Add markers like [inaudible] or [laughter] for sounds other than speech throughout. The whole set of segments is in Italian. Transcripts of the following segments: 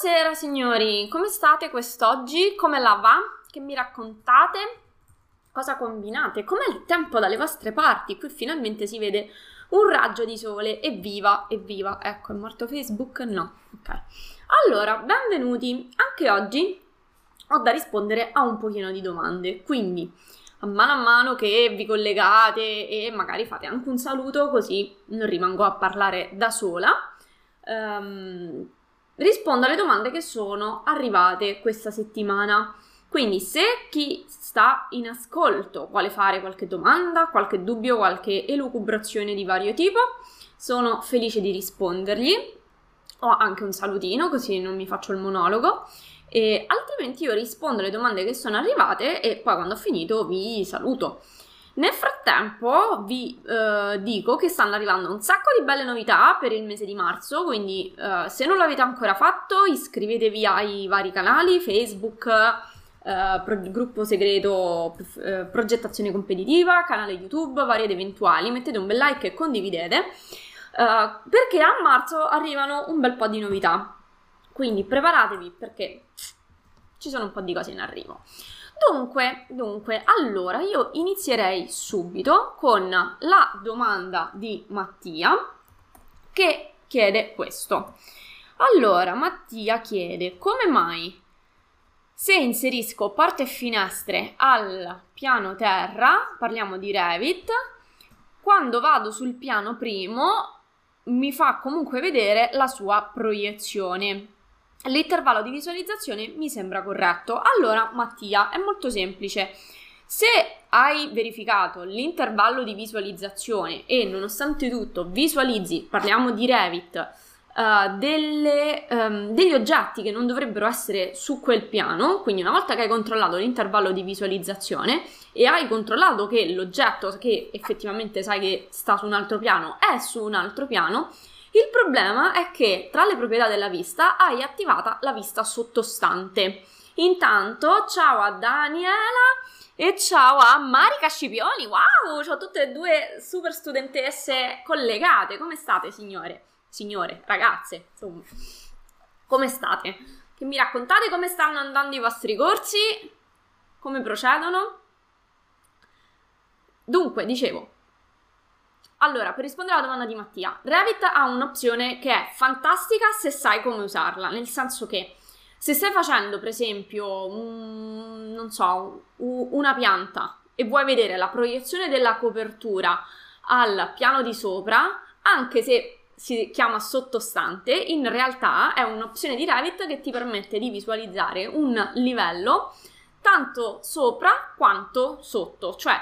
Buonasera signori, come state quest'oggi? Come la va? Che mi raccontate? Cosa combinate? Com'è il tempo dalle vostre parti? Qui finalmente si vede un raggio di sole, evviva, evviva. Ecco, è morto Facebook? No, ok. Allora, benvenuti. Anche oggi ho da rispondere a un pochino di domande, quindi a mano a mano che vi collegate e magari fate anche un saluto così non rimango a parlare da sola. Um, rispondo alle domande che sono arrivate questa settimana. Quindi se chi sta in ascolto vuole fare qualche domanda, qualche dubbio, qualche elucubrazione di vario tipo, sono felice di rispondergli. Ho anche un salutino così non mi faccio il monologo. E altrimenti io rispondo alle domande che sono arrivate e poi quando ho finito vi saluto. Nel frattempo vi eh, dico che stanno arrivando un sacco di belle novità per il mese di marzo, quindi eh, se non l'avete ancora fatto iscrivetevi ai vari canali Facebook, eh, pro- gruppo segreto, eh, progettazione competitiva, canale YouTube, vari ed eventuali, mettete un bel like e condividete, eh, perché a marzo arrivano un bel po' di novità. Quindi preparatevi perché ci sono un po' di cose in arrivo. Dunque, dunque, allora io inizierei subito con la domanda di Mattia che chiede questo. Allora, Mattia chiede come mai se inserisco porte e finestre al piano terra, parliamo di Revit, quando vado sul piano primo mi fa comunque vedere la sua proiezione l'intervallo di visualizzazione mi sembra corretto. Allora, Mattia, è molto semplice. Se hai verificato l'intervallo di visualizzazione e nonostante tutto visualizzi, parliamo di Revit, uh, delle, um, degli oggetti che non dovrebbero essere su quel piano, quindi una volta che hai controllato l'intervallo di visualizzazione e hai controllato che l'oggetto che effettivamente sai che sta su un altro piano è su un altro piano, il problema è che tra le proprietà della vista hai attivata la vista sottostante. Intanto, ciao a Daniela e ciao a Marica Scipioni. Wow, ho tutte e due super studentesse collegate. Come state, signore? Signore, ragazze, insomma. Come state? Che mi raccontate come stanno andando i vostri corsi? Come procedono? Dunque, dicevo, allora, per rispondere alla domanda di Mattia, Revit ha un'opzione che è fantastica se sai come usarla, nel senso che se stai facendo, per esempio, un, non so, una pianta e vuoi vedere la proiezione della copertura al piano di sopra, anche se si chiama sottostante, in realtà è un'opzione di Revit che ti permette di visualizzare un livello tanto sopra quanto sotto, cioè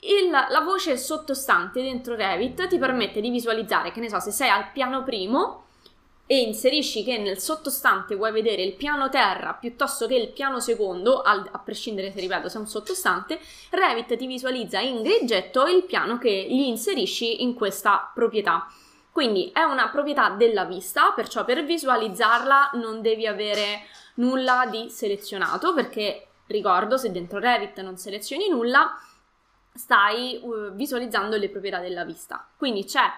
il, la voce sottostante dentro Revit ti permette di visualizzare, che ne so, se sei al piano primo e inserisci che nel sottostante vuoi vedere il piano terra piuttosto che il piano secondo, al, a prescindere se ripeto se è un sottostante, Revit ti visualizza in griggetto il piano che gli inserisci in questa proprietà. Quindi è una proprietà della vista, perciò per visualizzarla non devi avere nulla di selezionato, perché ricordo se dentro Revit non selezioni nulla, stai uh, visualizzando le proprietà della vista. Quindi c'è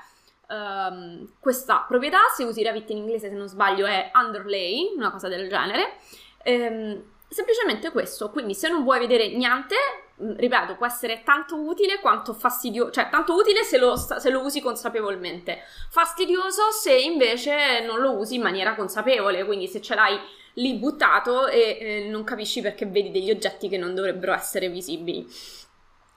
um, questa proprietà, se usi Revit in inglese se non sbaglio è underlay, una cosa del genere. Um, semplicemente questo, quindi se non vuoi vedere niente, mm, ripeto, può essere tanto utile quanto fastidioso, cioè tanto utile se lo, se lo, usi consapevolmente, fastidioso se invece non lo usi in maniera consapevole, quindi se ce l'hai lì buttato e eh, non capisci perché vedi degli oggetti che non dovrebbero essere visibili.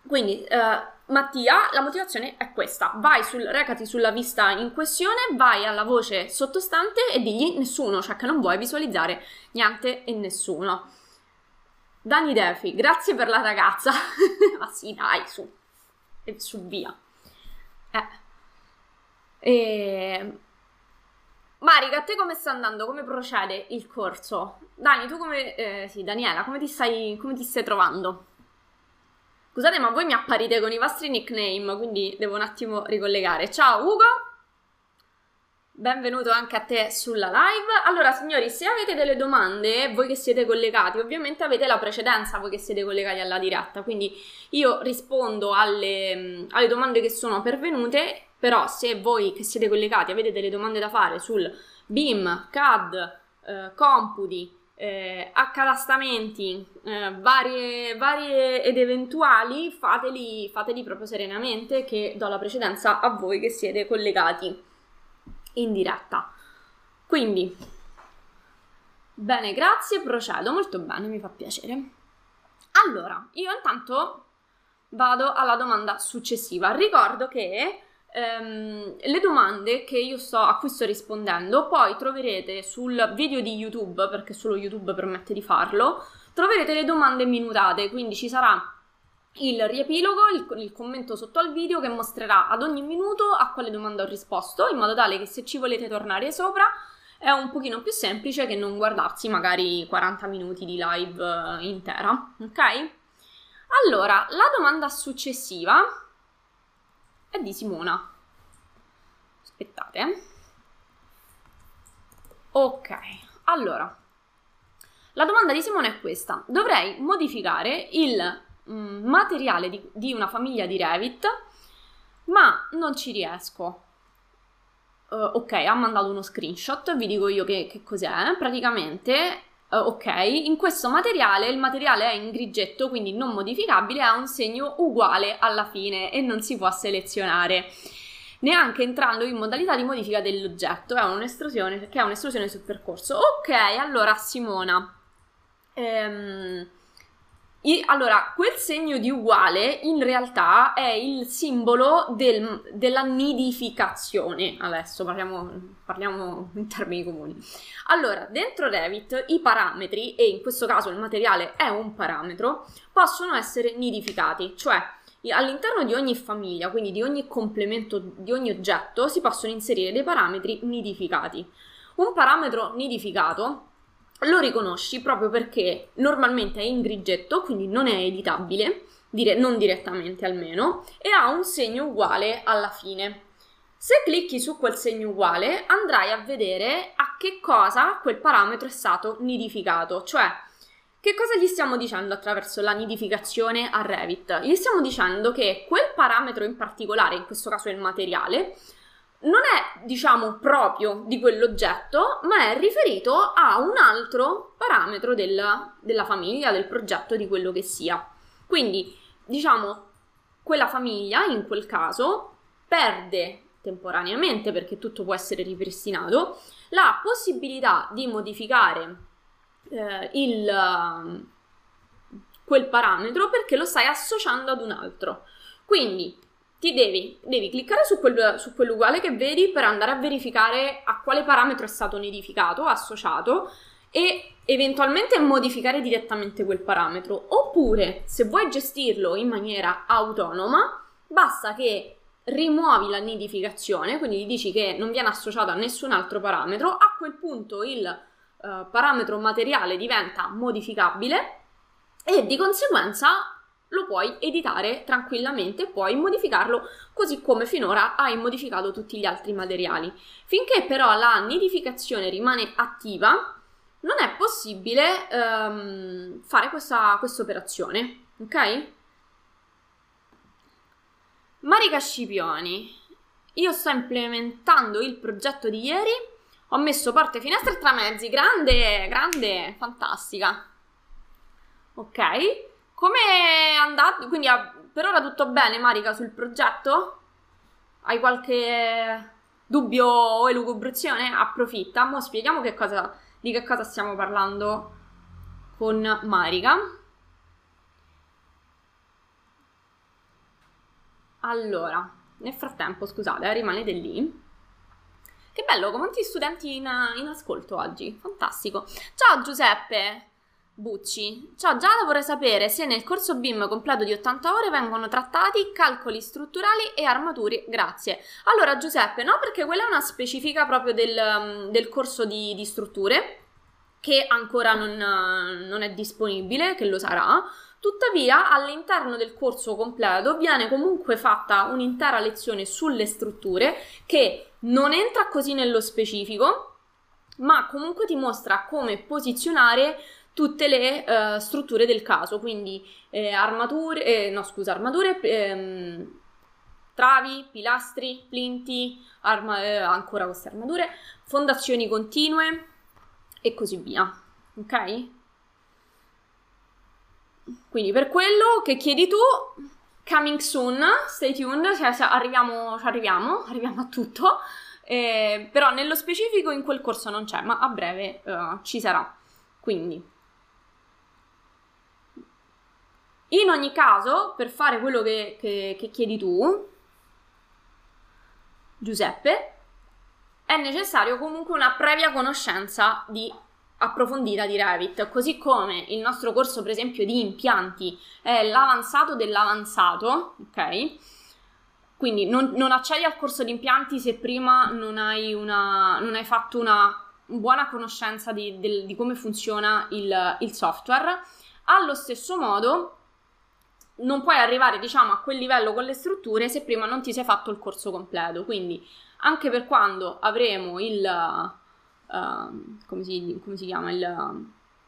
Quindi, eh, Mattia, la motivazione è questa: vai sul, recati sulla vista in questione, vai alla voce sottostante e digli nessuno, cioè che non vuoi visualizzare niente e nessuno. Dani Defi, grazie per la ragazza. [laughs] Ma sì, dai, su. E su via. Eh. E... Marica, a te come sta andando? Come procede il corso? Dani, tu come... Eh, sì, Daniela, come ti stai, come ti stai trovando? Scusate, ma voi mi apparite con i vostri nickname, quindi devo un attimo ricollegare. Ciao Ugo! Benvenuto anche a te sulla live. Allora, signori, se avete delle domande, voi che siete collegati, ovviamente avete la precedenza, voi che siete collegati alla diretta, quindi io rispondo alle, alle domande che sono pervenute, però se voi che siete collegati avete delle domande da fare sul BIM, CAD, eh, computi, eh, accatastamenti eh, varie, varie, ed eventuali, fateli, fateli proprio serenamente che do la precedenza a voi che siete collegati in diretta. Quindi, bene, grazie, procedo molto bene, mi fa piacere. Allora, io intanto vado alla domanda successiva. Ricordo che ehm, le domande sto, a cui sto rispondendo poi troverete sul video di YouTube, perché solo YouTube permette di farlo, troverete le domande minutate, quindi ci sarà il riepilogo, il, il, commento sotto al video che mostrerà ad ogni minuto a quale domanda ho risposto, in modo tale che se ci volete tornare sopra è un pochino più semplice che non guardarsi magari 40 minuti di live eh, intera, ok? Allora, la domanda successiva è di Simona. Aspettate. Ok, allora. La domanda di Simona è questa. Dovrei modificare il mm, materiale di, di, una famiglia di Revit, ma non ci riesco. Uh, ok, ha mandato uno screenshot, vi dico io che, che cos'è. Praticamente Uh, ok, in questo materiale il materiale è in grigetto, quindi non modificabile, ha un segno uguale alla fine e non si può selezionare neanche entrando in modalità di modifica dell'oggetto, è un'estrusione che è un'estrusione sul percorso. Ok, allora Simona, ehm, i, allora, quel segno di uguale in realtà è il simbolo del, della nidificazione. Adesso parliamo, parliamo, in termini comuni. Allora, dentro Revit i parametri, e in questo caso il materiale è un parametro, possono essere nidificati, cioè all'interno di ogni famiglia, quindi di ogni complemento, di ogni oggetto, si possono inserire dei parametri nidificati. Un parametro nidificato lo riconosci proprio perché normalmente è in grigetto, quindi non è editabile, dire, non direttamente almeno, e ha un segno uguale alla fine. Se clicchi su quel segno uguale andrai a vedere a che cosa quel parametro è stato nidificato, cioè che cosa gli stiamo dicendo attraverso la nidificazione a Revit? Gli stiamo dicendo che quel parametro in particolare, in questo caso il materiale, non è, diciamo, proprio di quell'oggetto, ma è riferito a un altro parametro della, della famiglia, del progetto, di quello che sia. Quindi, diciamo, quella famiglia, in quel caso, perde temporaneamente, perché tutto può essere ripristinato, la possibilità di modificare eh, il, quel parametro perché lo stai associando ad un altro. Quindi ti devi, devi cliccare su, quel, su quell'uguale che vedi per andare a verificare a quale parametro è stato nidificato, associato e eventualmente modificare direttamente quel parametro. Oppure, se vuoi gestirlo in maniera autonoma, basta che rimuovi la nidificazione, quindi gli dici che non viene associato a nessun altro parametro, a quel punto il uh, parametro materiale diventa modificabile e di conseguenza lo puoi editare tranquillamente, puoi modificarlo così come finora hai modificato tutti gli altri materiali. Finché però la nidificazione rimane attiva, non è possibile um, fare questa operazione, ok? Marica Scipioni, io sto implementando il progetto di ieri, ho messo porte, finestre e tramezzi, grande, grande, fantastica. Ok, come è andato? Quindi per ora tutto bene, Marica, sul progetto? Hai qualche dubbio o elucubrazione? Approfitta. Mo spieghiamo che cosa, di che cosa stiamo parlando con Marica. Allora, nel frattempo, scusate, eh, rimanete lì. Che bello, quanti studenti in, in ascolto oggi? Fantastico. Ciao Giuseppe! Bucci. Ciao Giada, vorrei sapere se nel corso BIM completo di 80 ore vengono trattati calcoli strutturali e armature. Grazie. Allora Giuseppe, no, perché quella è una specifica proprio del, um, del corso di, di, strutture che ancora non, non è disponibile, che lo sarà. Tuttavia, all'interno del corso completo viene comunque fatta un'intera lezione sulle strutture che non entra così nello specifico, ma comunque ti mostra come posizionare tutte le uh, strutture del caso, quindi eh, armature, eh, no scusa, armature, ehm, travi, pilastri, plinti, arma, eh, ancora queste armature, fondazioni continue e così via. Ok? Quindi per quello che chiedi tu, coming soon, stay tuned, cioè, arriviamo, arriviamo, [laughs] arriviamo a tutto. Eh, però nello specifico in quel corso non c'è, ma a breve uh, ci sarà. Quindi, in ogni caso, per fare quello che, che, che chiedi tu, Giuseppe, è necessario comunque una previa conoscenza di approfondita di Revit, così come il nostro corso per esempio di impianti è l'avanzato dell'avanzato, ok? Quindi non, non accedi al corso di impianti se prima non hai, una, non hai fatto una buona conoscenza di, del, di come funziona il, il software. Allo stesso modo, non puoi arrivare, diciamo, a quel livello con le strutture se prima non ti sei fatto il corso completo. Quindi, anche per quando avremo il, uh, come, si, come, si, chiama, il,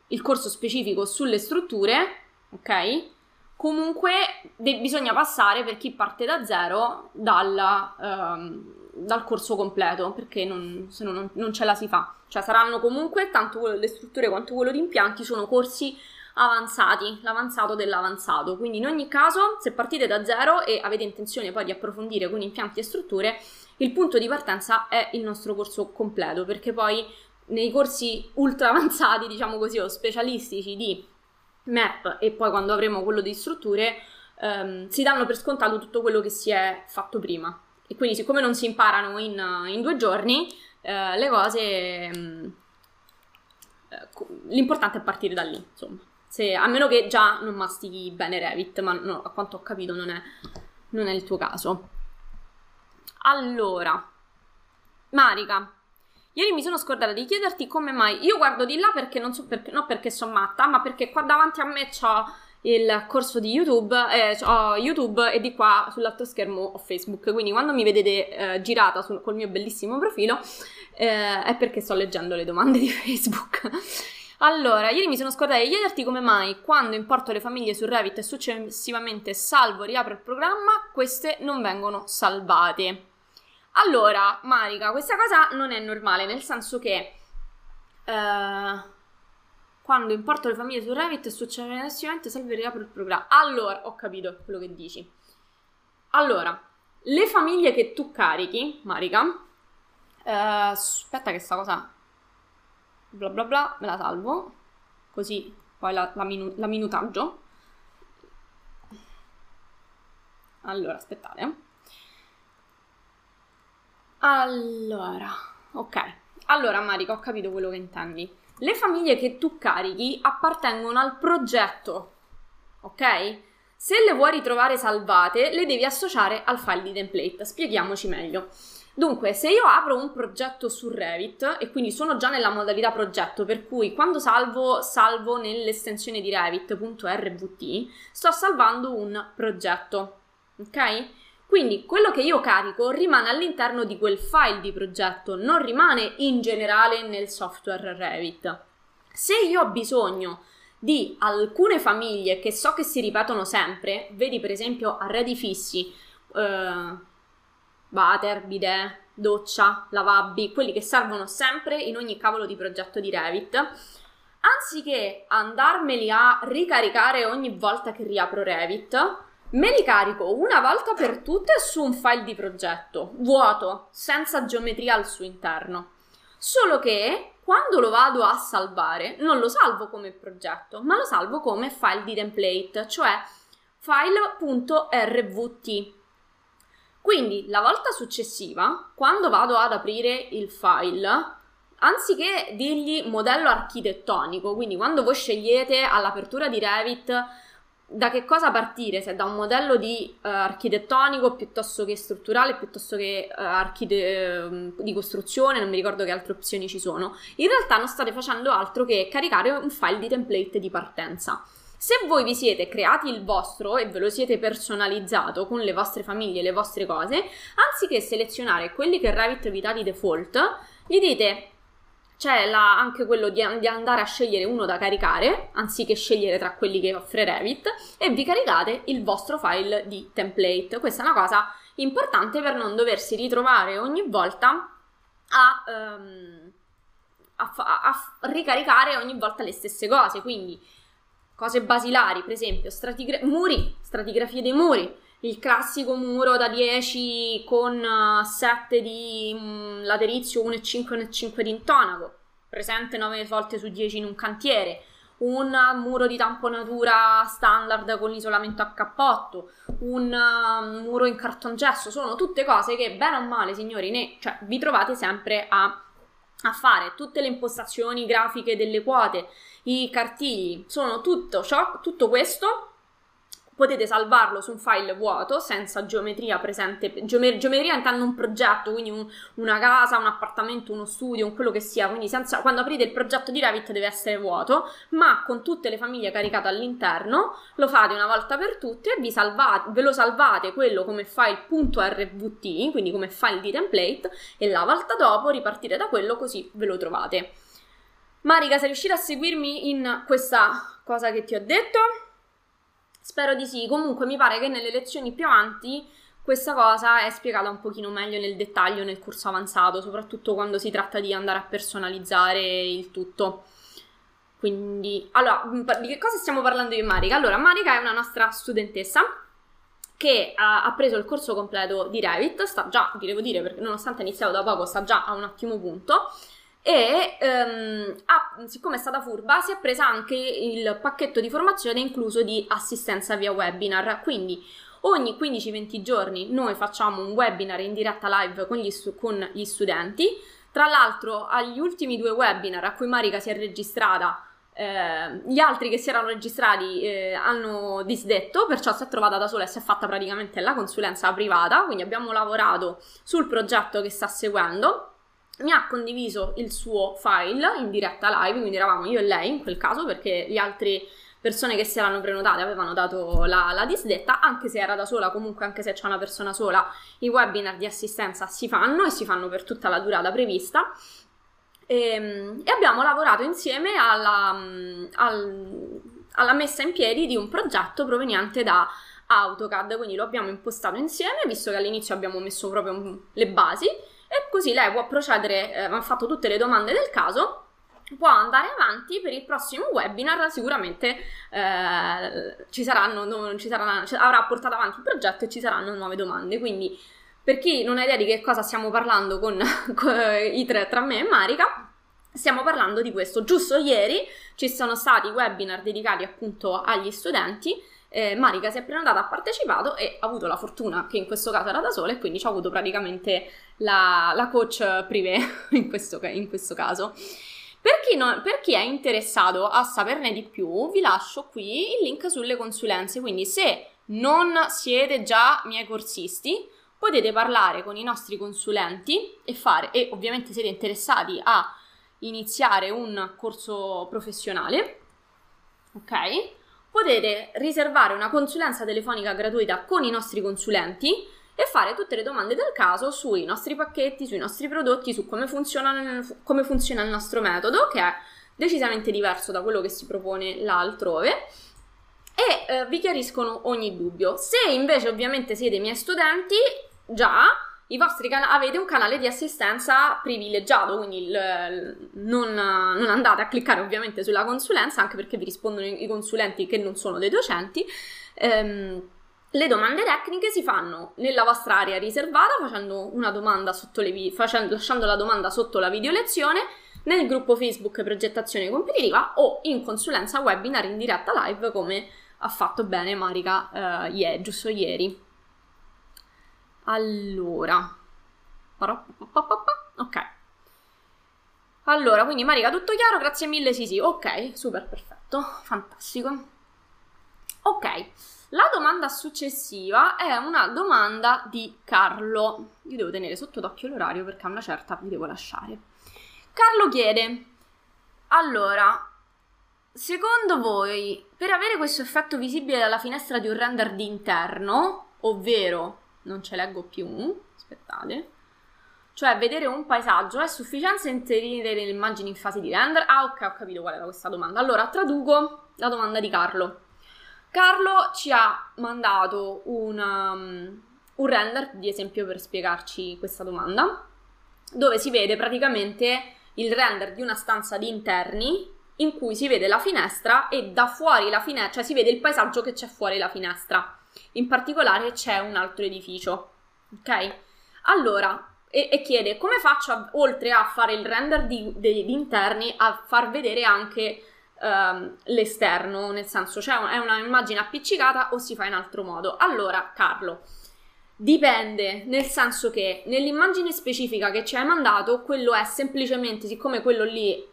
il, corso specifico sulle strutture, ok? Comunque de- bisogna passare per chi parte da zero dal, um, dal corso completo, perché non, se no non, non ce la si fa. Cioè saranno comunque, tanto delle strutture quanto quello di impianti, sono corsi avanzati, l'avanzato dell'avanzato. Quindi in ogni caso, se partite da zero e avete intenzione poi di approfondire con impianti e strutture, il punto di partenza è il nostro corso completo, perché poi nei corsi ultra avanzati, diciamo così, o specialistici di map e poi quando avremo quello di strutture, ehm, si danno per scontato tutto quello che si è fatto prima. E quindi siccome non si imparano in, in due giorni, eh, le cose... Mh, mm, eh, l'importante è partire da lì, insomma. Se, a meno che già non mastichi bene Revit, ma no, a quanto ho capito non è, non è il tuo caso. Allora, Marica, ieri mi sono scordata di chiederti come mai. Io guardo di là perché non so perché, non perché sono matta, ma perché qua davanti a me c'ho il corso di YouTube, eh, ho YouTube e di qua sull'altro schermo ho Facebook. Quindi quando mi vedete eh, girata sul, col mio bellissimo profilo eh, è perché sto leggendo le domande di [laughs] Facebook. Allora, ieri mi sono scordata di chiederti come mai quando importo le famiglie su Revit e successivamente salvo riapro il programma, queste non vengono salvate. Allora, Marica, questa cosa non è normale, nel senso che eh, quando importo le famiglie su Revit e successivamente salvo e riapro il programma. Allora, ho capito quello che dici. Allora, le famiglie che tu carichi, Marica, eh, aspetta che sta cosa bla bla bla, me la salvo, così poi la, la, minu- la minutaggio. Allora, aspettate. Allora, ok. Allora, Marica, ho capito quello che intendi. Le famiglie che tu carichi appartengono al progetto, ok? Se le vuoi ritrovare salvate, le devi associare al file di template. Spieghiamoci meglio. Dunque, se io apro un progetto su Revit e quindi sono già nella modalità progetto, per cui quando salvo, salvo nell'estensione di Revit.rvt, sto salvando un progetto, ok? Quindi quello che io carico rimane all'interno di quel file di progetto, non rimane in generale nel software Revit. Se io ho bisogno di alcune famiglie che so che si ripetono sempre, vedi per esempio arredi fissi, eh, water, bidet, doccia, lavabili, quelli che servono sempre in ogni cavolo di progetto di Revit, anziché andarmeli a ricaricare ogni volta che riapro Revit, me li carico una volta per tutte su un file di progetto, vuoto, senza geometria al suo interno. Solo che quando lo vado a salvare, non lo salvo come progetto, ma lo salvo come file di template, cioè file.rvt. Quindi la volta successiva, quando vado ad aprire il file, anziché dirgli modello architettonico, quindi quando voi scegliete all'apertura di Revit da che cosa partire, se da un modello di uh, architettonico piuttosto che strutturale, piuttosto che uh, archite- uh, di costruzione, non mi ricordo che altre opzioni ci sono, in realtà non state facendo altro che caricare un file di template di partenza. Se voi vi siete creati il vostro e ve lo siete personalizzato con le vostre famiglie e le vostre cose, anziché selezionare quelli che Revit vi dà di default, gli dite c'è la, anche quello di, di, andare a scegliere uno da caricare, anziché scegliere tra quelli che offre Revit, e vi caricate il vostro file di template. Questa è una cosa importante per non doversi ritrovare ogni volta a, um, a, a, a ricaricare ogni volta le stesse cose, quindi cose basilari, per esempio, stratigra- muri, stratigrafie dei muri, il classico muro da 10 con 7 di um, laterizio, 1,5 e 1,5 di intonaco, presente 9 volte su 10 in un cantiere, un muro di tamponatura standard con isolamento a cappotto, un uh, muro in cartongesso, sono tutte cose che bene o male, signori, ne, cioè, vi trovate sempre a, a fare. Tutte le impostazioni grafiche delle quote, i cartigli, sono tutto, ciò, tutto questo potete salvarlo su un file vuoto senza geometria presente, geometria, geometria intendo un progetto, quindi un, una casa, un appartamento, uno studio, un quello che sia, quindi senza, quando aprite il progetto di Revit deve essere vuoto, ma con tutte le famiglie caricate all'interno, lo fate una volta per tutte e salvate, ve lo salvate quello come file .rvt, quindi come file di template, e la volta dopo ripartire da quello così ve lo trovate. Marica, sei riuscita a seguirmi in questa cosa che ti ho detto? Spero di sì. Comunque mi pare che nelle lezioni più avanti questa cosa è spiegata un pochino meglio nel dettaglio nel corso avanzato, soprattutto quando si tratta di andare a personalizzare il tutto. Quindi, allora, di che cosa stiamo parlando io e Marica? Allora, Marica è una nostra studentessa che ha, ha, preso il corso completo di Revit, sta già, vi devo dire, perché nonostante è iniziato da poco, sta già a un ottimo punto e um, ha, siccome è stata furba si è presa anche il pacchetto di formazione incluso di assistenza via webinar, quindi ogni 15-20 giorni noi facciamo un webinar in diretta live con gli, con gli studenti, tra l'altro agli ultimi due webinar a cui Marica si è registrata eh, gli altri che si erano registrati eh, hanno disdetto, perciò si è trovata da sola e si è fatta praticamente la consulenza privata, quindi abbiamo lavorato sul progetto che sta seguendo mi ha condiviso il suo file in diretta live, quindi eravamo io e lei in quel caso perché le altre persone che si erano prenotate avevano dato la, la, disdetta, anche se era da sola, comunque anche se c'è una persona sola, i webinar di assistenza si fanno e si fanno per tutta la durata prevista. E, ehm, e abbiamo lavorato insieme alla, al, alla messa in piedi di un progetto proveniente da AutoCAD, quindi lo abbiamo impostato insieme, visto che all'inizio abbiamo messo proprio le basi e così lei può procedere, eh, ha fatto tutte le domande del caso, può andare avanti per il prossimo webinar, sicuramente eh, ci saranno, non, ci saranno, avrà portato avanti il progetto e ci saranno nuove domande, quindi per chi non ha idea di che cosa stiamo parlando con, [laughs] con i tre, tra me e Marica, stiamo parlando di questo. Giusto ieri ci sono stati webinar dedicati appunto agli studenti eh, Marica si è prenotata, ha partecipato e ha avuto la fortuna che in questo caso era da sola e quindi ci ha avuto praticamente la, la coach privé [laughs] in questo, in questo caso. Per chi, non, per chi, è interessato a saperne di più, vi lascio qui il link sulle consulenze, quindi se non siete già miei corsisti, potete parlare con i nostri consulenti e fare, e ovviamente siete interessati a iniziare un corso professionale, ok? potete riservare una consulenza telefonica gratuita con i nostri consulenti e fare tutte le domande del caso sui nostri pacchetti, sui nostri prodotti, su come funziona, come funziona il nostro metodo, che è decisamente diverso da quello che si propone là altrove e eh, vi chiariscono ogni dubbio. Se invece ovviamente siete miei studenti, già can- avete un canale di assistenza privilegiato, quindi il, non, non, andate a cliccare ovviamente sulla consulenza, anche perché vi rispondono i consulenti che non sono dei docenti. Ehm, le domande tecniche si fanno nella vostra area riservata facendo una domanda sotto le vi- facendo, lasciando la domanda sotto la video lezione nel gruppo Facebook Progettazione Competitiva o in consulenza webinar in diretta live come ha fatto bene Marica eh, yeah, giusto ieri. Allora. Ok. Allora, quindi Marica, tutto chiaro? Grazie mille, sì sì. Ok, super, perfetto. Fantastico. Ok, la domanda successiva è una domanda di Carlo. Io devo tenere sotto d'occhio l'orario perché a una certa vi devo lasciare. Carlo chiede, allora, secondo voi, per avere questo effetto visibile dalla finestra di un render di interno, ovvero non ce leggo più, aspettate. Cioè, vedere un paesaggio è sufficiente inserire le immagini in fase di render? Ah, ok, ho capito qual era questa domanda. Allora, traduco la domanda di Carlo. Carlo ci ha mandato un, um, un render di esempio per spiegarci questa domanda, dove si vede praticamente il render di una stanza di interni in cui si vede la finestra e da fuori la finestra, cioè si vede il paesaggio che c'è fuori la finestra. In particolare c'è un altro edificio. Ok? Allora, e, e chiede come faccio, a, oltre a fare il render di, degli interni, a far vedere anche um, l'esterno, nel senso, cioè è un'immagine appiccicata o si fa in altro modo. Allora, Carlo, dipende, nel senso che nell'immagine specifica che ci hai mandato, quello è semplicemente, siccome quello lì,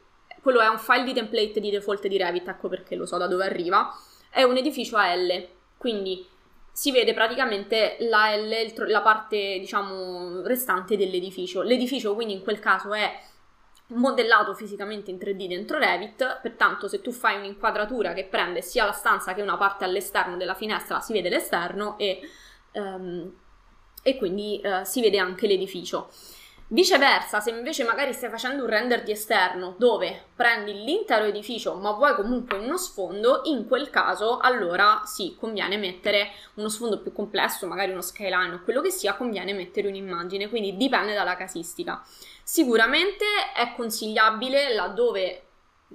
quello è un file di template di default di Revit, ecco perché lo so da dove arriva, è un edificio a L, quindi si vede praticamente la, L, la parte, diciamo, restante dell'edificio. L'edificio quindi in quel caso è modellato fisicamente in 3D dentro Revit, pertanto se tu fai un'inquadratura che prende sia la stanza che una parte all'esterno della finestra, si vede l'esterno e, um, e quindi uh, si vede anche l'edificio. Viceversa, se invece magari stai facendo un render di esterno dove prendi l'intero edificio ma vuoi comunque uno sfondo, in quel caso allora sì, conviene mettere uno sfondo più complesso, magari uno skyline o quello che sia, conviene mettere un'immagine, quindi dipende dalla casistica. Sicuramente è consigliabile laddove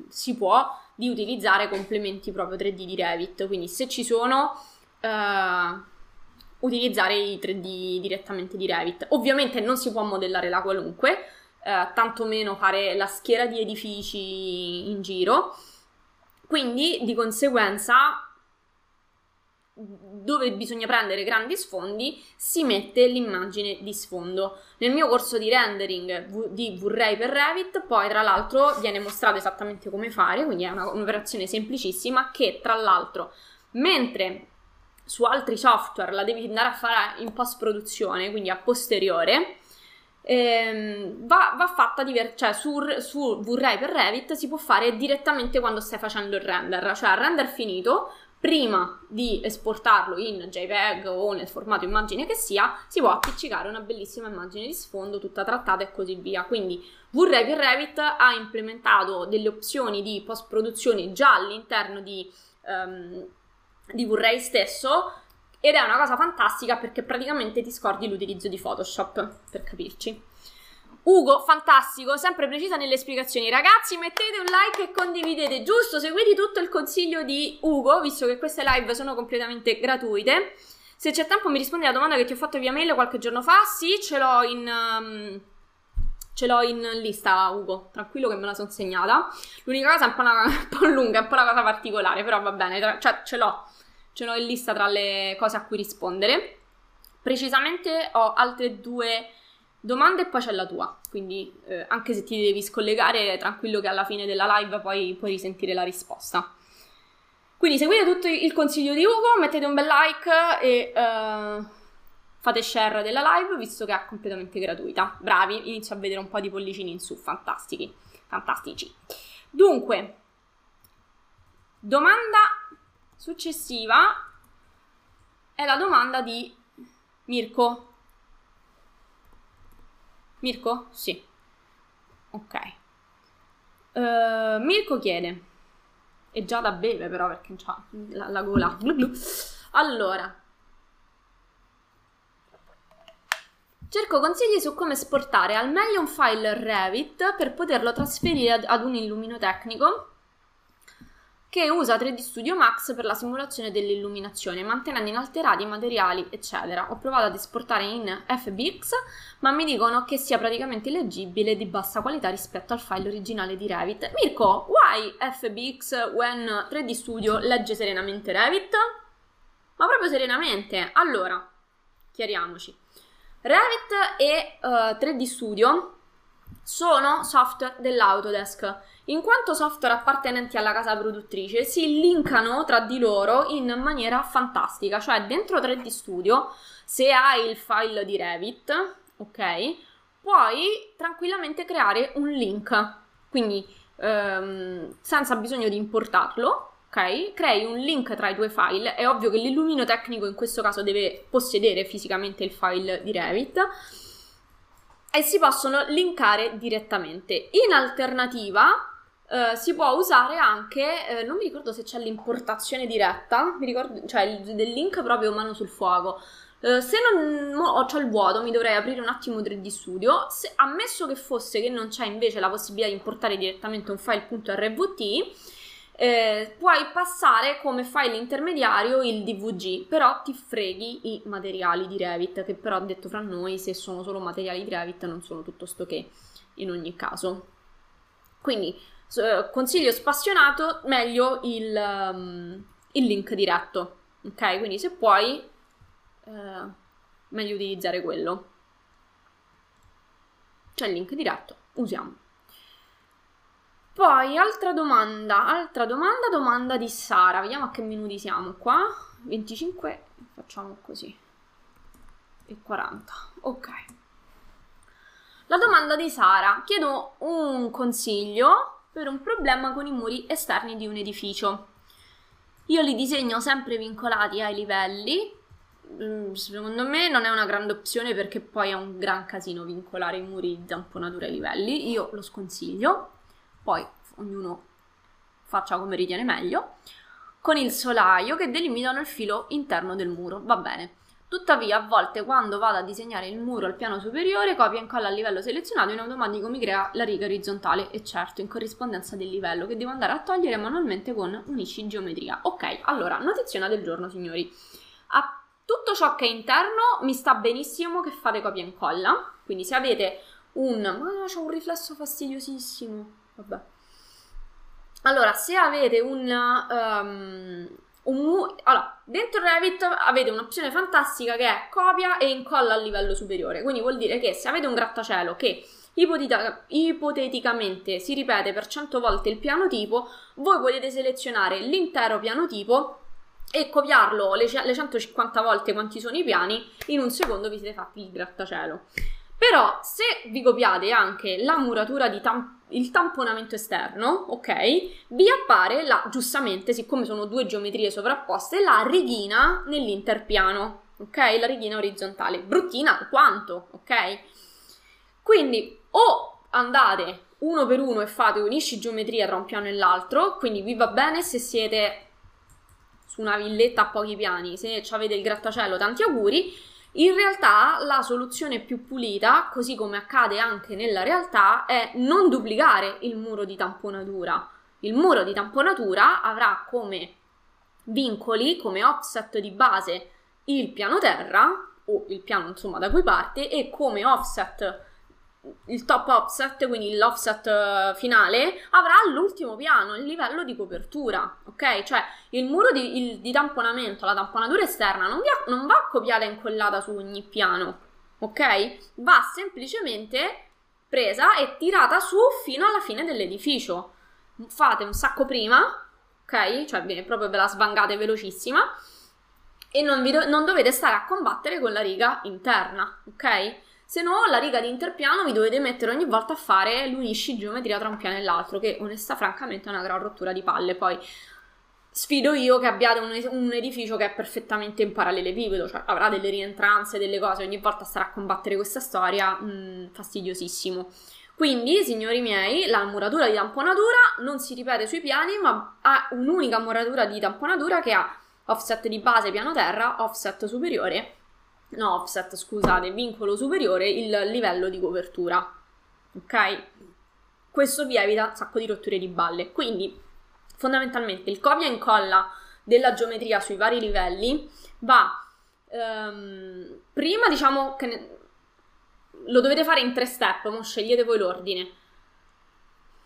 si può di utilizzare complementi proprio 3D di Revit, quindi se ci sono... Uh, utilizzare i 3D direttamente di Revit. Ovviamente non si può modellare la qualunque, eh, tantomeno fare la schiera di edifici in giro. Quindi di conseguenza dove bisogna prendere grandi sfondi si mette l'immagine di sfondo. Nel mio corso di rendering di V-Ray per Revit poi tra l'altro viene mostrato esattamente come fare, quindi è una, un'operazione semplicissima che tra l'altro mentre su altri software la devi andare a fare in post produzione, quindi a posteriore, ehm, va, va, fatta diver- cioè su, su V-Ray per Revit si può fare direttamente quando stai facendo il render, cioè il render finito, prima di esportarlo in JPEG o nel formato immagine che sia, si può appiccicare una bellissima immagine di sfondo tutta trattata e così via. Quindi V-Ray per Revit ha implementato delle opzioni di post produzione già all'interno di um, di Blu-ray stesso ed è una cosa fantastica perché praticamente ti scordi l'utilizzo di Photoshop, per capirci. Ugo, fantastico, sempre precisa nelle spiegazioni. Ragazzi, mettete un like e condividete, giusto? Seguite tutto il consiglio di Ugo, visto che queste live sono completamente gratuite. Se c'è tempo mi rispondi alla domanda che ti ho fatto via mail qualche giorno fa. Sì, ce l'ho in... Um, ce l'ho in lista, Ugo, tranquillo che me la sono segnata. L'unica cosa è un po', una, [laughs] un po', lunga, è un po' una cosa particolare, però va bene, tra, cioè ce l'ho ce l'ho in lista tra le cose a cui rispondere. Precisamente ho altre due domande e poi c'è la tua, quindi eh, anche se ti devi scollegare, tranquillo che alla fine della live poi puoi risentire la risposta. Quindi seguite tutto il consiglio di Ugo, mettete un bel like e uh, fate share della live visto che è completamente gratuita. Bravi, inizio a vedere un po' di pollicini in su, fantastici, fantastici. Dunque, domanda Successiva è la domanda di Mirko. Mirko? Sì. Ok. Uh, Mirko chiede. È già da beve però perché c'ha la, la gola. [laughs] Allora. Cerco consigli su come esportare al meglio un file Revit per poterlo trasferire ad, un illumino tecnico che usa 3D Studio Max per la simulazione dell'illuminazione, mantenendo inalterati i materiali, eccetera. Ho provato ad esportare in FBX, ma mi dicono che sia praticamente illeggibile e di bassa qualità rispetto al file originale di Revit. Mirko, why FBX when 3D Studio legge serenamente Revit? Ma proprio serenamente. Allora, chiariamoci. Revit e uh, eh, 3D Studio sono software dell'Autodesk. In quanto software appartenenti alla casa produttrice si linkano tra di loro in maniera fantastica, cioè dentro 3D Studio, se hai il file di Revit, ok, puoi tranquillamente creare un link, quindi ehm, senza bisogno di importarlo, ok, crei un link tra i due file, è ovvio che l'illumino tecnico in questo caso deve possedere fisicamente il file di Revit, e si possono linkare direttamente. In alternativa, Uh, si può usare anche, uh, non mi ricordo se c'è l'importazione diretta, mi ricordo, cioè il, del link proprio mano sul fuoco. Uh, se non ho il vuoto, mi dovrei aprire un attimo 3D Studio. Se, ammesso che fosse che non c'è invece la possibilità di importare direttamente un file.rvt, eh, puoi passare come file intermediario il DVG, però ti freghi i materiali di Revit, che però detto fra noi, se sono solo materiali di Revit, non sono tutto sto che in ogni caso. Quindi eh, consiglio spassionato, meglio il, um, il link diretto. Ok, quindi se puoi eh, meglio utilizzare quello. C'è il link diretto, usiamo. Poi, altra domanda, altra domanda, domanda di Sara. Vediamo a che minuti siamo qua. 25, facciamo così. E 40, ok. La domanda di Sara. Chiedo un consiglio per un problema con i muri esterni di un edificio. Io li disegno sempre vincolati ai livelli, Mm, secondo me non è una grande opzione perché poi è un gran casino vincolare i muri di tamponatura ai livelli. Io lo sconsiglio, poi ognuno faccia come ritiene meglio. Con il solaio che delimitano il filo interno del muro, va bene. Tuttavia, a volte quando vado a disegnare il muro al piano superiore, copia e incolla al livello selezionato, in automatico mi crea la riga orizzontale e certo in corrispondenza del livello che devo andare a togliere manualmente con unisci geometria. Ok, allora, notiziona del giorno, signori. A tutto ciò che è interno mi sta benissimo che fate copia e incolla. Quindi se avete un... Ma no, c'è un riflesso fastidiosissimo. Vabbè. Allora, se avete un... Um, un allora, dentro Revit avete un'opzione fantastica che è copia e incolla al livello superiore. Quindi vuol dire che se avete un grattacielo che ipoteticamente si ripete per 100 volte il piano tipo, voi potete selezionare l'intero piano tipo e copiarlo le, le 150 volte quanti sono i piani, in un secondo vi siete fatti il grattacielo. Però se vi copiate anche la muratura di tam- il tamponamento esterno, ok, vi appare la, giustamente, siccome sono due geometrie sovrapposte, la righina nell'interpiano, ok? La righina orizzontale. Bruttina quanto, ok? Quindi o andate uno per uno e fate unisci geometria tra un piano e l'altro, quindi vi va bene se siete su una villetta a pochi piani, se avete il grattacielo, tanti auguri. In realtà la soluzione più pulita, così come accade anche nella realtà, è non duplicare il muro di tamponatura. Il muro di tamponatura avrà come vincoli, come offset di base il piano terra o il piano insomma da cui parte e come offset il top offset, quindi l'offset eh, finale, avrà l'ultimo piano, il livello di copertura, ok? Cioè il muro di, il, di tamponamento, la tamponatura esterna non, vi, non va copiata e incollata su ogni piano, ok? Va semplicemente presa e tirata su fino alla fine dell'edificio. Fate un sacco prima, ok? Cioè viene proprio ve la svangate velocissima e non, do- non dovete stare a combattere con la riga interna, ok? Se no, la riga di interpiano vi dovete mettere ogni volta a fare l'unisci geometria tra un piano e l'altro, che onesta francamente è una gran rottura di palle. Poi sfido io che abbiate un, edificio che è perfettamente in parallelepipedo, cioè avrà delle rientranze, delle cose, ogni volta starà a combattere questa storia, mh, mm, fastidiosissimo. Quindi, signori miei, la muratura di tamponatura non si ripete sui piani, ma ha un'unica muratura di tamponatura che ha offset di base piano terra, offset superiore no offset, scusate, vincolo superiore il livello di copertura. Ok? Questo vi evita un sacco di rotture di balle. Quindi, fondamentalmente, il copia e incolla della geometria sui vari livelli va um, prima, diciamo che ne, lo dovete fare in tre step, mo scegliete voi l'ordine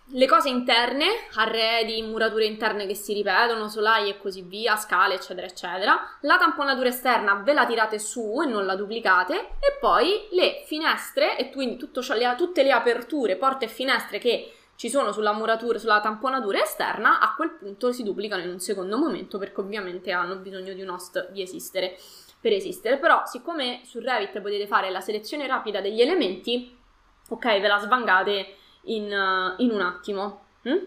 le cose interne, arredi, murature interne che si ripetono, solai e così via, scale, eccetera, eccetera. La tamponatura esterna ve la tirate su e non la duplicate. E poi le finestre, e quindi le, tutte le aperture, porte e finestre che ci sono sulla muratura, sulla tamponatura esterna, a quel punto si duplicano in un secondo momento perché ovviamente hanno bisogno di un host di esistere, per esistere. Però, siccome su Revit potete fare la selezione rapida degli elementi, ok, ve la svangate in, uh, in un attimo. Mm?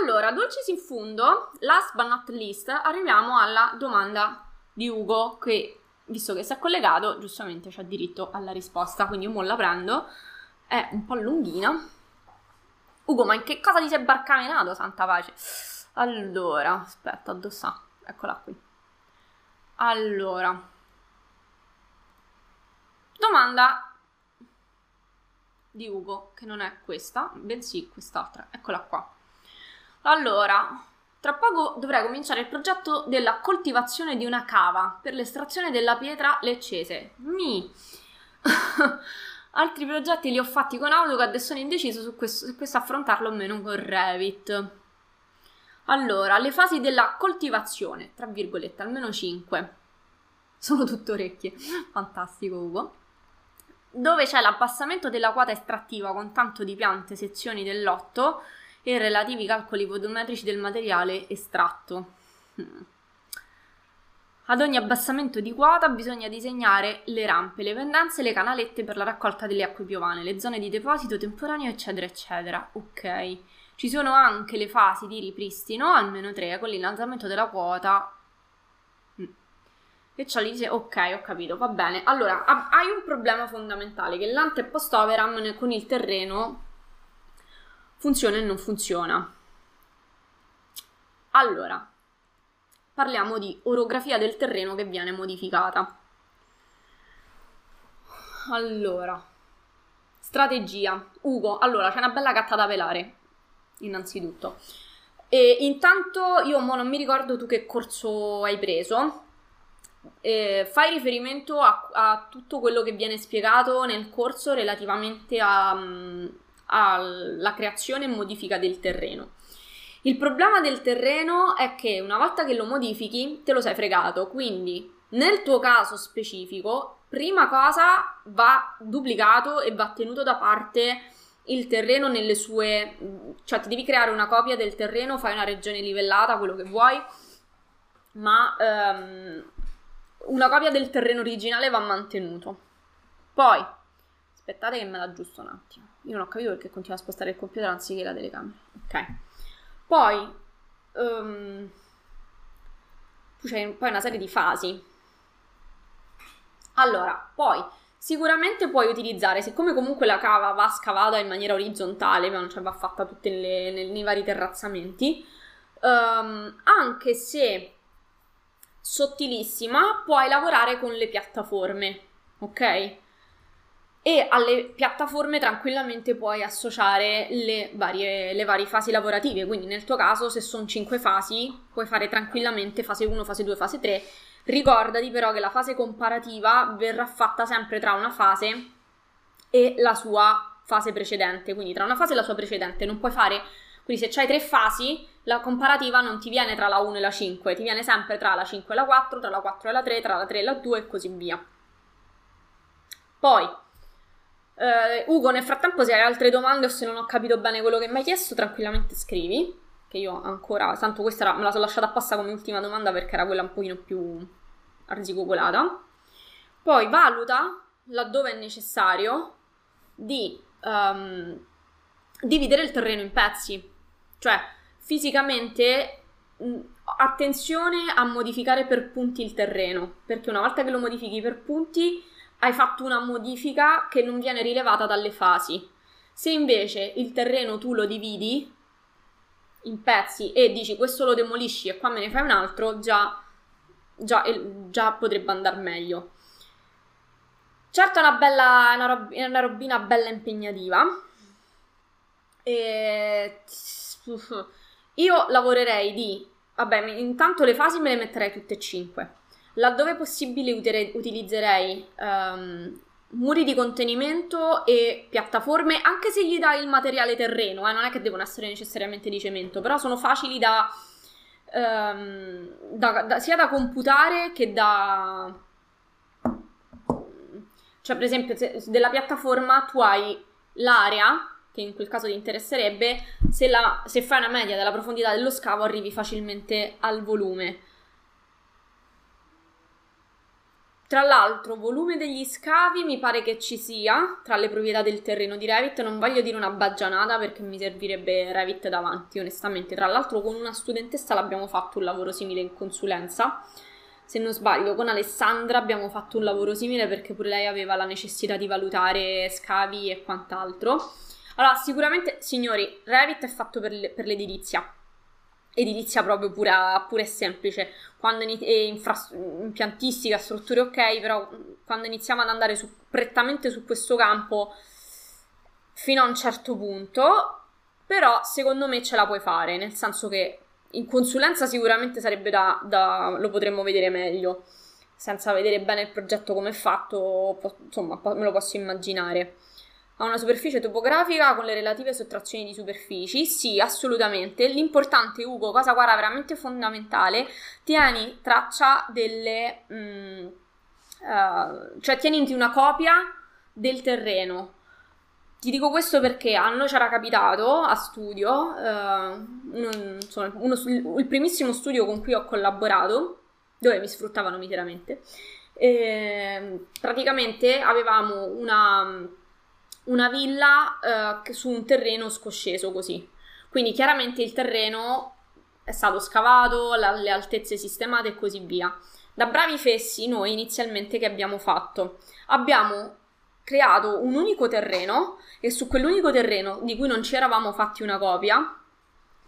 Allora, dolcis in fundo, last but not least, arriviamo alla domanda di Ugo che, visto che si è collegato, giustamente c'ha diritto alla risposta, quindi io mo la prendo. È un po' lunghina. Ugo, ma in che cosa ti sei barcamenato, santa pace? Allora, aspetta, addossa. Eccola qui. Allora, Domanda di Ugo, che non è questa, bensì quest'altra. Eccola qua. Allora, tra poco dovrei cominciare il progetto della coltivazione di una cava per l'estrazione della pietra leccese. Mi. [laughs] Altri progetti li ho fatti con AutoCAD e sono indeciso su questo, su questo affrontarlo o meno con Revit. Allora, le fasi della coltivazione, tra virgolette, almeno 5. Sono tutte orecchie. Fantastico, Ugo. Dove c'è l'abbassamento della quota estrattiva con tanto di piante sezioni del lotto e relativi calcoli volumetrici del materiale estratto. Hmm. Ad ogni abbassamento di quota bisogna disegnare le rampe, le pendenze, le canalette per la raccolta delle acque piovane, le zone di deposito temporaneo, eccetera, eccetera. Ok. Ci sono anche le fasi di ripristino, almeno tre, con l'innalzamento della quota. E gli dice, ok, ho capito, va bene. Allora, hai un problema fondamentale, che l'ante post overam con il terreno funziona e non funziona. Allora, parliamo di orografia del terreno che viene modificata. Allora, strategia. Ugo, allora c'è una bella gatta da pelare, innanzitutto. E intanto io mo non mi ricordo tu che corso hai preso. Eh, fai riferimento a, a, tutto quello che viene spiegato nel corso relativamente alla creazione e modifica del terreno. Il problema del terreno è che una volta che lo modifichi te lo sei fregato, quindi nel tuo caso specifico, prima cosa va duplicato e va tenuto da parte il terreno nelle sue... cioè ti devi creare una copia del terreno, fai una regione livellata, quello che vuoi, ma um, una copia del terreno originale va mantenuto. Poi, aspettate che me l'aggiusto un attimo. Io non ho capito perché continua a spostare il computer anziché la telecamera. Ok. Poi um, tu c'hai poi una serie di fasi. Allora, poi sicuramente puoi utilizzare, siccome comunque la cava va scavata in maniera orizzontale, ma non ce va fatta tutti nei vari terrazzamenti, um, anche se sottilissima, puoi lavorare con le piattaforme, ok? e alle piattaforme tranquillamente puoi associare le varie, le varie, fasi lavorative, quindi nel tuo caso se sono 5 fasi puoi fare tranquillamente fase 1, fase 2, fase 3. Ricordati però che la fase comparativa verrà fatta sempre tra una fase e la sua fase precedente, quindi tra una fase e la sua precedente, non puoi fare, quindi se hai tre fasi, la comparativa non ti viene tra la 1 e la 5, ti viene sempre tra la 5 e la 4, tra la 4 e la 3, tra la 3 e la 2 e così via. Poi, Uh, Ugo, nel frattempo, se hai altre domande o se non ho capito bene quello che mi hai chiesto, tranquillamente scrivi. Che io ancora, tanto questa era, me la sono lasciata passare come ultima domanda perché era quella un pochino più arzigogolata. Poi valuta, laddove è necessario, di um, dividere il terreno in pezzi. Cioè, fisicamente, mh, attenzione a modificare per punti il terreno, perché una volta che lo modifichi per punti hai fatto una modifica che non viene rilevata dalle fasi. Se invece il terreno tu lo dividi in pezzi e dici questo lo demolisci e qua me ne fai un altro, già, già, già potrebbe andare meglio. Certo è una, bella, una, rob- una robina bella impegnativa. E... Io lavorerei di... Vabbè, intanto le fasi me le metterei tutte e cinque. Laddove possibile utilizzerei um, muri di contenimento e piattaforme, anche se gli dai il materiale terreno, eh, non è che devono essere necessariamente di cemento, però sono facili da, um, da, da sia da computare che da... Cioè, per esempio, se, della piattaforma tu hai l'area, che in quel caso ti interesserebbe, se, la, se fai una media della profondità dello scavo arrivi facilmente al volume. Tra l'altro, volume degli scavi mi pare che ci sia tra le proprietà del terreno di Revit. Non voglio dire una baggianata perché mi servirebbe Revit davanti, onestamente. Tra l'altro, con una studentessa l'abbiamo fatto un lavoro simile in consulenza. Se non sbaglio, con Alessandra abbiamo fatto un lavoro simile perché pure lei aveva la necessità di valutare scavi e quant'altro. Allora, sicuramente, signori, Revit è fatto per, per l'edilizia. edilizia proprio pura, pura e semplice, quando in, infra, impiantistica, strutture ok, però quando iniziamo ad andare su, prettamente su questo campo fino a un certo punto, però secondo me ce la puoi fare, nel senso che in consulenza sicuramente sarebbe da, da lo potremmo vedere meglio, senza vedere bene il progetto come è fatto, insomma, me lo posso immaginare. Ha una superficie topografica con le relative sottrazioni di superfici? Sì, assolutamente. L'importante, Ugo, cosa guarda veramente fondamentale, tieni traccia delle... Mm, uh, cioè tieniti una copia del terreno. Ti dico questo perché a noi c'era capitato a studio, uh, uno, insomma, uno, il primissimo studio con cui ho collaborato, dove mi sfruttavano miseramente, eh, praticamente avevamo una una villa eh, su un terreno scosceso così. Quindi chiaramente il terreno è stato scavato, la, le altezze sistemate e così via. Da bravi fessi noi inizialmente che abbiamo fatto? Abbiamo creato un unico terreno e su quell'unico terreno di cui non ci eravamo fatti una copia,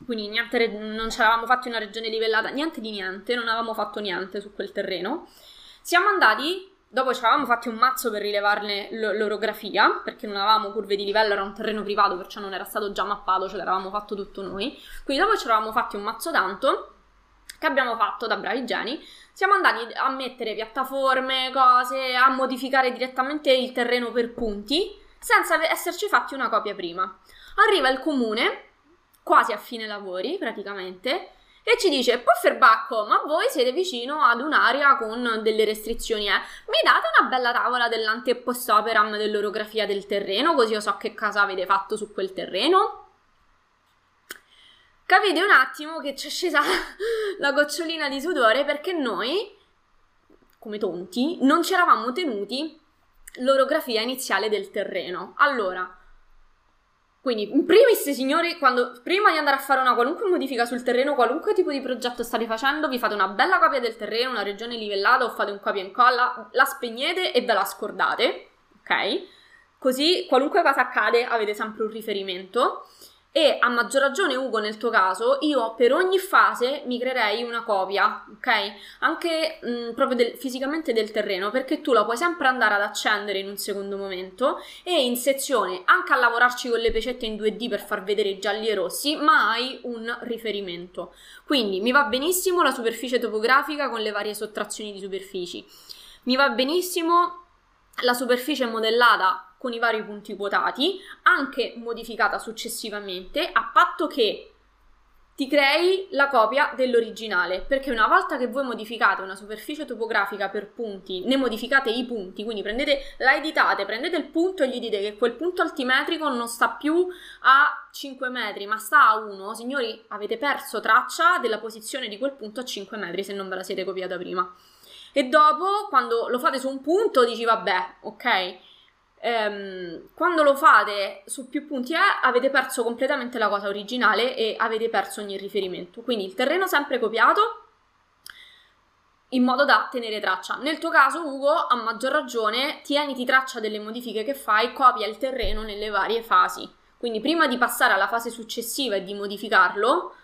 quindi niente, non ci eravamo fatti una regione livellata, niente di niente, non avevamo fatto niente su quel terreno, siamo andati Dopo ci avevamo fatti un mazzo per rilevarne l- l'orografia, perché non avevamo curve di livello, era un terreno privato, perciò non era stato già mappato, ce l'eravamo fatto tutto noi. Quindi dopo ci eravamo fatti un mazzo tanto, che abbiamo fatto da bravi geni. Siamo andati a mettere piattaforme, cose, a modificare direttamente il terreno per punti, senza esserci fatti una copia prima. Arriva il comune, quasi a fine lavori praticamente, e ci dice Pofferbacco, ma voi siete vicino ad un'area con delle restrizioni, eh? Mi date una bella tavola dell'ante post operam dell'orografia del terreno, così io so che cosa avete fatto su quel terreno? Capite un attimo che ci è scesa [laughs] la gocciolina di sudore perché noi, come tonti, non ci eravamo tenuti l'orografia iniziale del terreno. Allora, quindi, in primis, signori, quando, prima di andare a fare una qualunque modifica sul terreno, qualunque tipo di progetto state facendo, vi fate una bella copia del terreno, una regione livellata o fate un copia e incolla, la spegnete e ve la scordate, ok? Così, qualunque cosa accade, avete sempre un riferimento. E a maggior ragione, Ugo, nel tuo caso, io per ogni fase mi creerei una copia, ok? Anche mh, mm, proprio del, fisicamente del terreno, perché tu la puoi sempre andare ad accendere in un secondo momento e in sezione, anche a lavorarci con le pecette in 2D per far vedere i gialli e rossi, ma hai un riferimento. Quindi mi va benissimo la superficie topografica con le varie sottrazioni di superfici. Mi va benissimo la superficie modellata con i vari punti quotati, anche modificata successivamente, a patto che ti crei la copia dell'originale, perché una volta che voi modificate una superficie topografica per punti, ne modificate i punti, quindi prendete, la editate, prendete il punto e gli dite che quel punto altimetrico non sta più a 5 metri, ma sta a 1, signori, avete perso traccia della posizione di quel punto a 5 metri se non ve la siete copiata prima. E dopo, quando lo fate su un punto, dici vabbè, ok, ehm, quando lo fate su più punti A avete perso completamente la cosa originale e avete perso ogni riferimento. Quindi il terreno sempre copiato in modo da tenere traccia. Nel tuo caso, Ugo, a maggior ragione, tieniti traccia delle modifiche che fai, copia il terreno nelle varie fasi. Quindi prima di passare alla fase successiva e di modificarlo,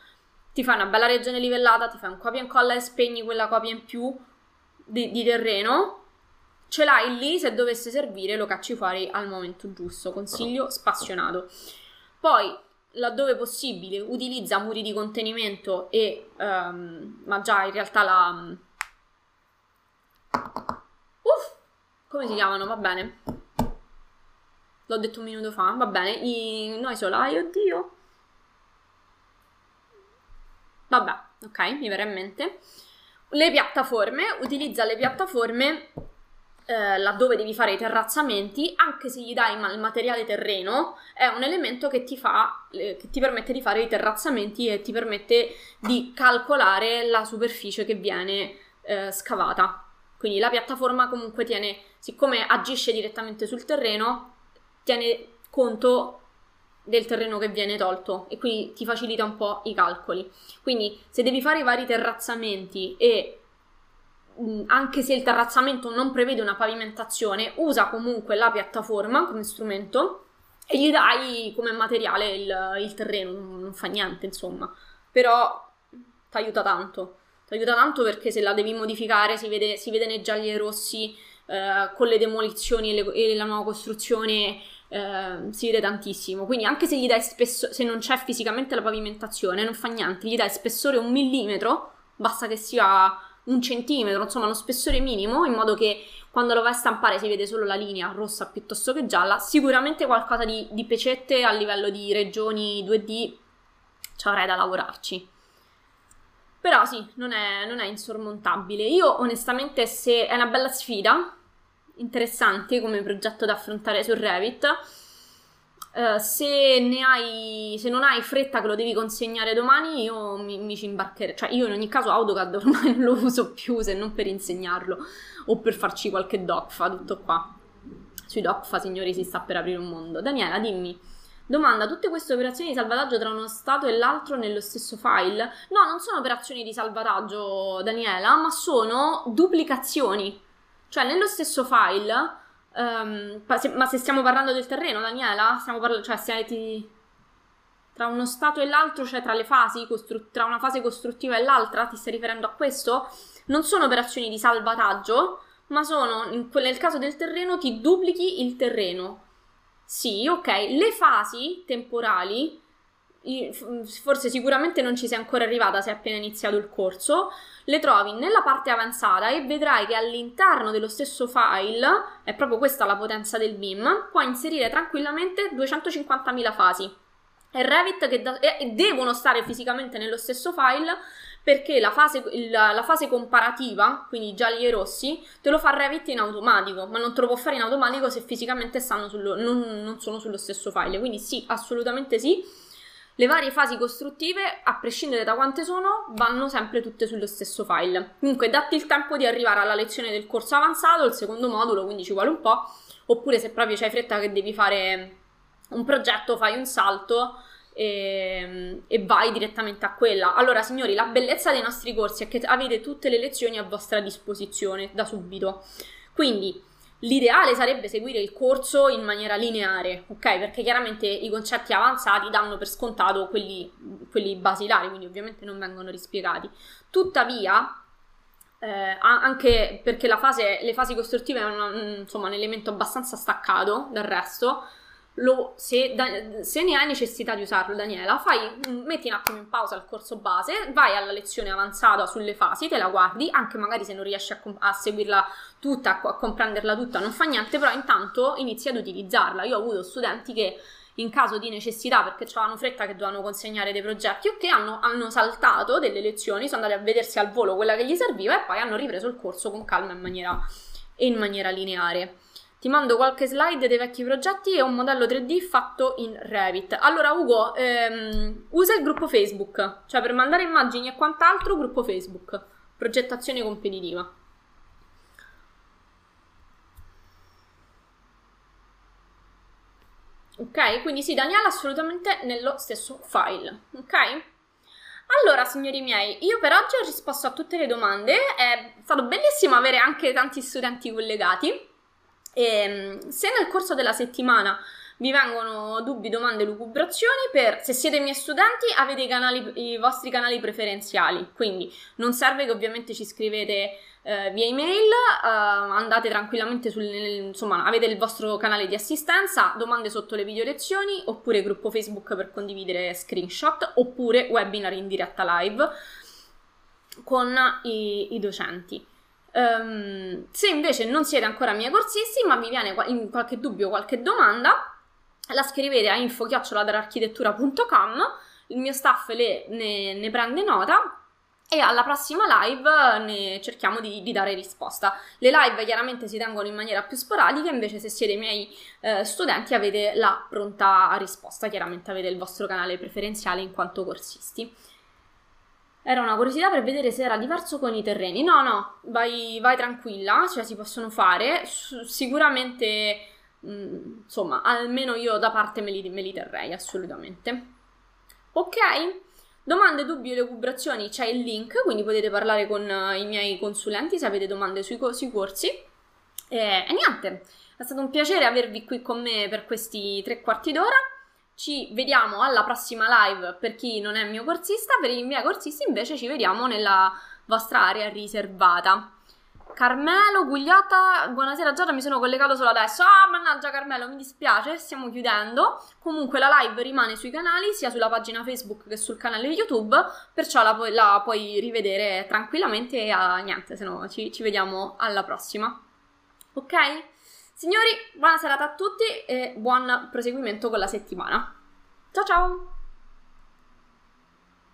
ti fai una bella regione livellata, ti fai un copia e incolla e spegni quella copia in più di, di terreno ce l'hai lì, se dovesse servire lo cacci fuori al momento giusto. Consiglio spassionato. Poi, laddove possibile, utilizza muri di contenimento e... Um, ma già in realtà la... Uff! Come si chiamano? Va bene. L'ho detto un minuto fa, va bene. I... Noi solai, oddio. Vabbè, ok, mi verrà in mente. Le piattaforme, utilizza le piattaforme eh, laddove devi fare i terrazzamenti, anche se gli dai il materiale terreno, è un elemento che ti, fa, eh, che ti permette di fare i terrazzamenti e ti permette di calcolare la superficie che viene eh, scavata. Quindi la piattaforma comunque tiene, siccome agisce direttamente sul terreno, tiene conto del terreno che viene tolto e quindi ti facilita un po' i calcoli. Quindi se devi fare i vari terrazzamenti e anche se il terrazzamento non prevede una pavimentazione, usa comunque la piattaforma come strumento e gli dai come materiale il, il terreno, non, fa niente, insomma. Però ti aiuta tanto. Ti aiuta tanto perché se la devi modificare si vede, si vede nei gialli e rossi eh, con le demolizioni e, le, e, la nuova costruzione eh, si vede tantissimo. Quindi anche se gli dai spessore, se non c'è fisicamente la pavimentazione, non fa niente, gli dai spessore un millimetro, basta che sia un centimetro, insomma uno spessore minimo, in modo che quando lo vai a stampare si vede solo la linea rossa piuttosto che gialla, sicuramente qualcosa di, di pecette a livello di regioni 2D ci avrai da lavorarci. Però sì, non è, non è insormontabile. Io onestamente se è una bella sfida, interessante come progetto da affrontare su Revit, Uh, se, hai, se non hai fretta che lo devi consegnare domani, io mi, mi ci imbarcherei. Cioè, io in ogni caso AutoCAD ormai [laughs] non lo uso più se non per insegnarlo o per farci qualche docfa, tutto qua. Sui docfa, signori, si sta per aprire un mondo. Daniela, dimmi. Domanda, tutte queste operazioni di salvataggio tra uno stato e l'altro nello stesso file? No, non sono operazioni di salvataggio, Daniela, ma sono duplicazioni. Cioè, nello stesso file Um, ma se stiamo parlando del terreno, Daniela? Stiamo parlando, cioè, se ti... tra uno stato e l'altro, cioè tra le fasi, costru... tra una fase costruttiva e l'altra, ti stai riferendo a questo? Non sono operazioni di salvataggio, ma sono, nel caso del terreno, ti duplichi il terreno. Sì, ok, le fasi temporali forse sicuramente non ci sei ancora arrivata se hai appena iniziato il corso, le trovi nella parte avanzata e vedrai che all'interno dello stesso file, è proprio questa la potenza del BIM, puoi inserire tranquillamente 250.000 fasi. E Revit che da, e devono stare fisicamente nello stesso file perché la fase, la, la fase, comparativa, quindi gialli e rossi, te lo fa Revit in automatico, ma non te lo può fare in automatico se fisicamente sullo, non, non sono sullo stesso file. Quindi sì, assolutamente sì le varie fasi costruttive, a prescindere da quante sono, vanno sempre tutte sullo stesso file. Comunque, datti il tempo di arrivare alla lezione del corso avanzato, il secondo modulo, quindi ci vuole un po', oppure se proprio c'hai fretta che devi fare un progetto, fai un salto e, e, vai direttamente a quella. Allora, signori, la bellezza dei nostri corsi è che avete tutte le lezioni a vostra disposizione da subito. Quindi L'ideale sarebbe seguire il corso in maniera lineare, ok? Perché chiaramente i concetti avanzati danno per scontato quelli, quelli basilari, quindi ovviamente non vengono rispiegati. Tuttavia, eh, anche perché fase, le fasi costruttive hanno insomma, un elemento abbastanza staccato dal resto, lo, se, da, se, ne hai necessità di usarlo, Daniela, fai, metti un attimo in pausa il corso base, vai alla lezione avanzata sulle fasi, te la guardi, anche magari se non riesci a, a seguirla tutta, a, comprenderla tutta, non fa niente, però intanto inizi ad utilizzarla. Io ho avuto studenti che in caso di necessità, perché avevano fretta che dovevano consegnare dei progetti o che hanno, hanno saltato delle lezioni, sono andati a vedersi al volo quella che gli serviva e poi hanno ripreso il corso con calma in maniera, in maniera lineare. Ti mando qualche slide dei vecchi progetti e un modello 3D fatto in Revit. Allora, Ugo, ehm, usa il gruppo Facebook, cioè per mandare immagini e quant'altro, gruppo Facebook, progettazione competitiva. Ok, quindi sì, Daniela assolutamente nello stesso file, ok? Allora, signori miei, io per oggi ho risposto a tutte le domande, è stato bellissimo avere anche tanti studenti collegati. E, ehm, se nel corso della settimana vi vengono dubbi, domande, lucubrazioni, per se siete miei studenti avete i, canali, i vostri canali preferenziali, quindi non serve che ovviamente ci scrivete eh, via email, eh, andate tranquillamente sul, insomma, avete il vostro canale di assistenza, domande sotto le video lezioni, oppure gruppo Facebook per condividere screenshot, oppure webinar in diretta live con i, i docenti. Um, se invece non siete ancora miei corsisti, ma vi viene in qualche dubbio, qualche domanda, la scrivete a info-architettura.com, il mio staff le, ne, ne, prende nota e alla prossima live ne cerchiamo di, di, dare risposta. Le live chiaramente si tengono in maniera più sporadica, invece se siete miei eh, studenti avete la pronta risposta, chiaramente avete il vostro canale preferenziale in quanto corsisti. Era una curiosità per vedere se era diverso con i terreni. No, no, vai, vai tranquilla, cioè si possono fare. Sicuramente, mh, mm, insomma, almeno io da parte me li, me li terrei, assolutamente. Ok? Domande, dubbi o lucubrazioni, c'è il link, quindi potete parlare con uh, i miei consulenti se avete domande sui, sui corsi. E, e niente, è stato un piacere avervi qui con me per questi tre quarti d'ora. Ci vediamo alla prossima live per chi non è mio corsista, per i miei corsisti invece ci vediamo nella vostra area riservata. Carmelo, Gugliata, buonasera Giada, mi sono collegato solo adesso. Ah, mannaggia Carmelo, mi dispiace, stiamo chiudendo. Comunque la live rimane sui canali, sia sulla pagina Facebook che sul canale YouTube, perciò la, pu- la puoi rivedere tranquillamente e ah, niente, se no ci, ci vediamo alla prossima. Ok? Signori, buona serata a tutti e buon proseguimento con la settimana. Ciao ciao!